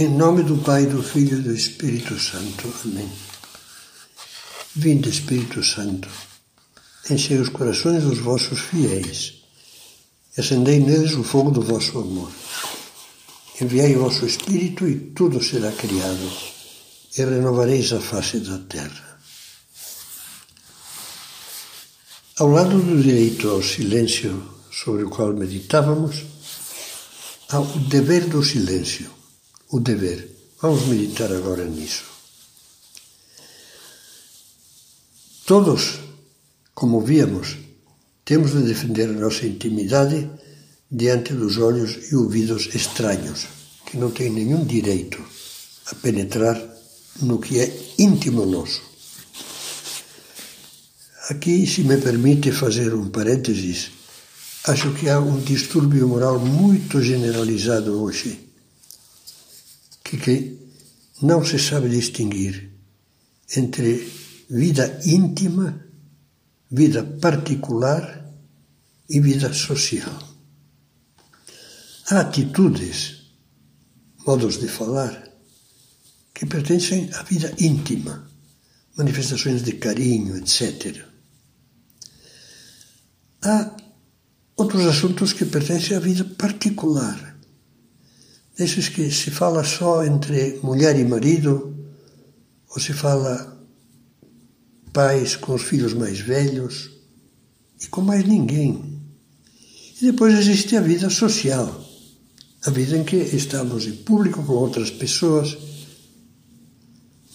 Em nome do Pai, do Filho e do Espírito Santo. Amém. Vinde, Espírito Santo, enchei os corações dos vossos fiéis, e acendei neles o fogo do vosso amor. Enviai o vosso Espírito e tudo será criado, e renovareis a face da terra. Ao lado do direito ao silêncio sobre o qual meditávamos, há o dever do silêncio o dever. Vamos meditar agora nisso. Todos, como víamos, temos de defender a nossa intimidade diante dos olhos e ouvidos estranhos, que não têm nenhum direito a penetrar no que é íntimo nosso. Aqui, se me permite fazer um parênteses, acho que há um distúrbio moral muito generalizado hoje que, que não se sabe distinguir entre vida íntima, vida particular e vida social. Há atitudes, modos de falar, que pertencem à vida íntima, manifestações de carinho, etc. Há outros assuntos que pertencem à vida particular, desses que se fala só entre mulher e marido, ou se fala pais com os filhos mais velhos e com mais ninguém. E depois existe a vida social, a vida em que estamos em público com outras pessoas.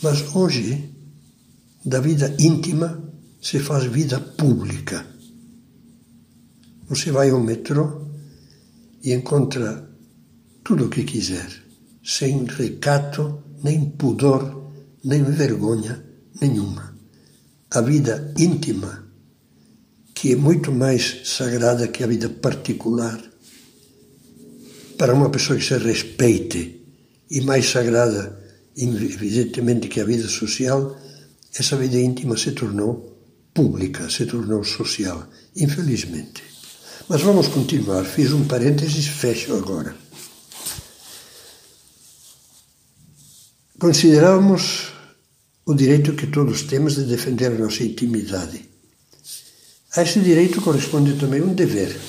Mas hoje, da vida íntima, se faz vida pública. Você vai ao metrô e encontra tudo o que quiser, sem recato, nem pudor, nem vergonha nenhuma. A vida íntima, que é muito mais sagrada que a vida particular, para uma pessoa que se respeite, e mais sagrada, evidentemente, que a vida social, essa vida íntima se tornou pública, se tornou social, infelizmente. Mas vamos continuar. Fiz um parênteses, fecho agora. Consideramos o direito que todos temos de defender a nossa intimidade. A esse direito corresponde também um dever.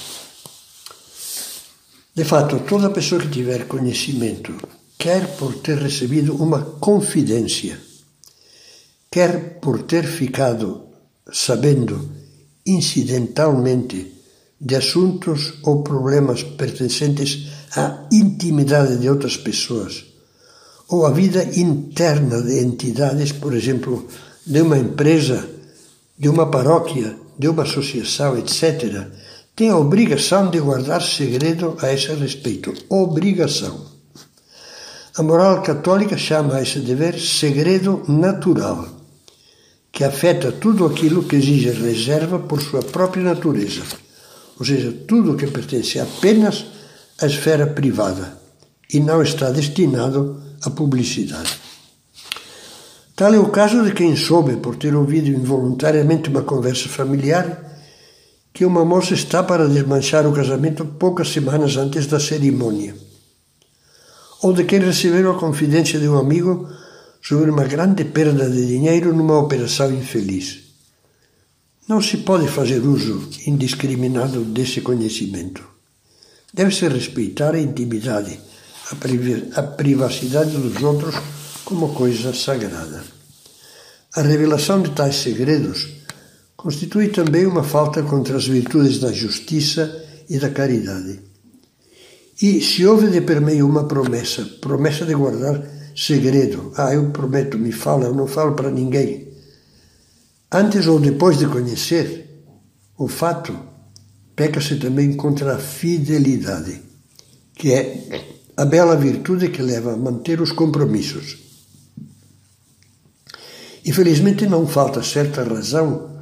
De fato, toda pessoa que tiver conhecimento, quer por ter recebido uma confidência, quer por ter ficado sabendo incidentalmente de assuntos ou problemas pertencentes à intimidade de outras pessoas, ou a vida interna de entidades, por exemplo, de uma empresa, de uma paróquia, de uma associação, etc., tem a obrigação de guardar segredo a esse respeito. Obrigação. A moral católica chama esse dever segredo natural, que afeta tudo aquilo que exige reserva por sua própria natureza, ou seja, tudo que pertence apenas à esfera privada e não está destinado a publicidade. Tal é o caso de quem soube, por ter ouvido involuntariamente uma conversa familiar, que uma moça está para desmanchar o casamento poucas semanas antes da cerimônia. Ou de quem recebeu a confidência de um amigo sobre uma grande perda de dinheiro numa operação infeliz. Não se pode fazer uso indiscriminado desse conhecimento. Deve-se respeitar a intimidade a privacidade dos outros como coisa sagrada. A revelação de tais segredos constitui também uma falta contra as virtudes da justiça e da caridade. E se houve de permeio uma promessa, promessa de guardar segredo, ah, eu prometo, me fala, eu não falo para ninguém, antes ou depois de conhecer o fato, peca-se também contra a fidelidade, que é a bela virtude que leva a manter os compromissos. Infelizmente, não falta certa razão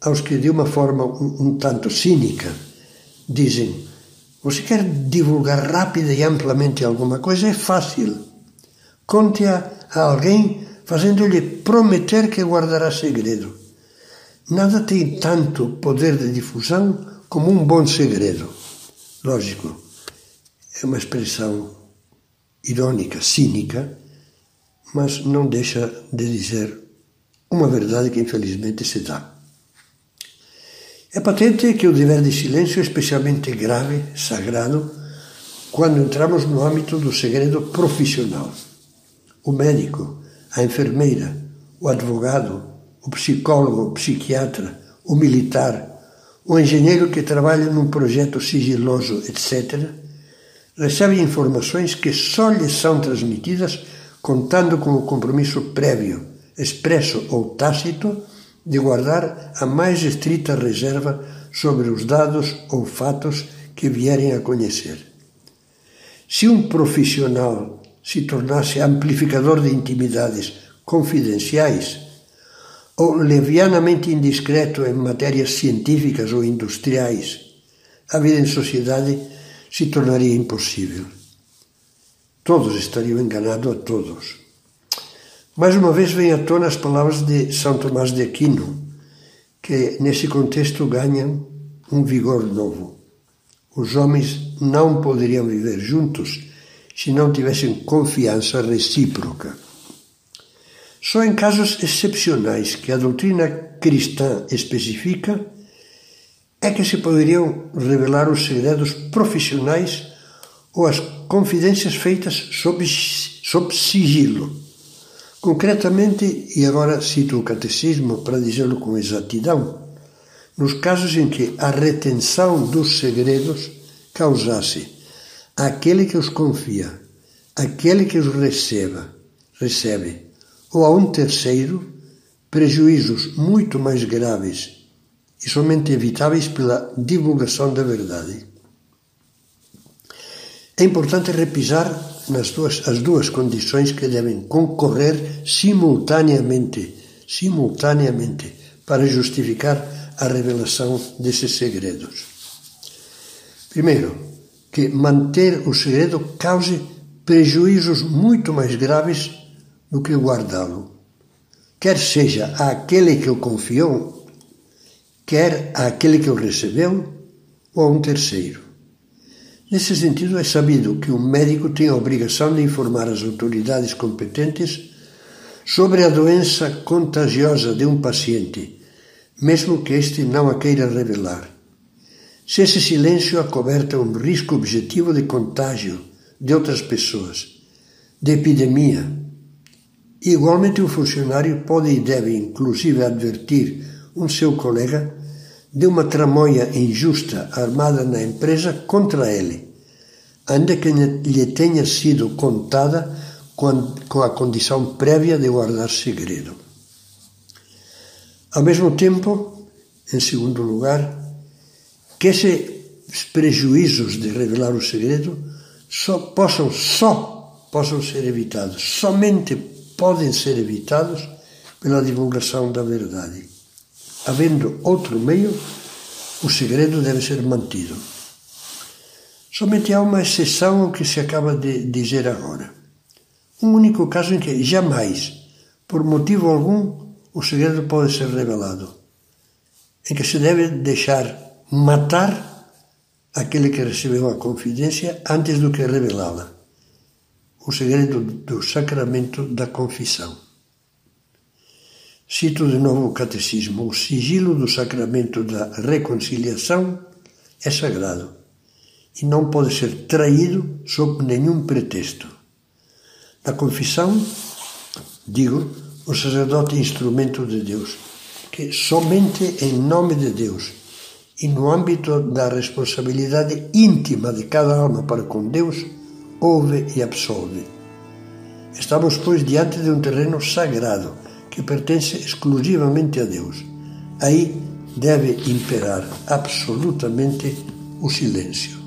aos que, de uma forma um, um tanto cínica, dizem: Você quer divulgar rápida e amplamente alguma coisa? É fácil. Conte-a a alguém fazendo-lhe prometer que guardará segredo. Nada tem tanto poder de difusão como um bom segredo. Lógico, é uma expressão irônica, cínica, mas não deixa de dizer uma verdade que infelizmente se dá. É patente que o dever de silêncio é especialmente grave, sagrado, quando entramos no âmbito do segredo profissional. O médico, a enfermeira, o advogado, o psicólogo, o psiquiatra, o militar, o engenheiro que trabalha num projeto sigiloso, etc., recebe informações que só lhe são transmitidas contando com o compromisso prévio, expresso ou tácito, de guardar a mais estrita reserva sobre os dados ou fatos que vierem a conhecer. Se um profissional se tornasse amplificador de intimidades confidenciais ou levianamente indiscreto em matérias científicas ou industriais, a vida em sociedade se tornaria impossível. Todos estariam enganados a todos. Mais uma vez vem à tona as palavras de São Tomás de Aquino, que nesse contexto ganham um vigor novo. Os homens não poderiam viver juntos se não tivessem confiança recíproca. Só em casos excepcionais que a doutrina cristã especifica é que se poderiam revelar os segredos profissionais ou as confidências feitas sob, sob sigilo. Concretamente, e agora cito o Catecismo para dizê-lo com exatidão, nos casos em que a retenção dos segredos causasse àquele que os confia, àquele que os receba, recebe, ou a um terceiro, prejuízos muito mais graves e somente evitáveis pela divulgação da verdade. É importante repisar nas duas, as duas condições que devem concorrer simultaneamente, simultaneamente, para justificar a revelação desses segredos. Primeiro, que manter o segredo cause prejuízos muito mais graves do que guardá-lo, quer seja àquele que o confiou, quer àquele que o recebeu ou a um terceiro. Nesse sentido, é sabido que o médico tem a obrigação de informar as autoridades competentes sobre a doença contagiosa de um paciente, mesmo que este não a queira revelar. Se esse silêncio acoberta um risco objetivo de contágio de outras pessoas, de epidemia, igualmente o funcionário pode e deve inclusive advertir um seu colega de uma tramóia injusta armada na empresa contra ele, ainda que lhe tenha sido contada com a condição prévia de guardar segredo. Ao mesmo tempo, em segundo lugar, que esses prejuízos de revelar o segredo só possam só possam ser evitados, somente podem ser evitados pela divulgação da verdade. Havendo outro meio, o segredo deve ser mantido. Somente há uma exceção ao que se acaba de dizer agora. Um único caso em que jamais, por motivo algum, o segredo pode ser revelado. Em que se deve deixar matar aquele que recebeu a confidência antes do que revelá-la. O segredo do sacramento da confissão. Cito de novo o Catecismo: o sigilo do sacramento da reconciliação é sagrado e não pode ser traído sob nenhum pretexto. Na confissão, digo, o sacerdote é instrumento de Deus, que somente em nome de Deus e no âmbito da responsabilidade íntima de cada alma para com Deus, ouve e absolve. Estamos, pois, diante de um terreno sagrado que pertence exclusivamente a Deus. Aí deve imperar absolutamente o silêncio.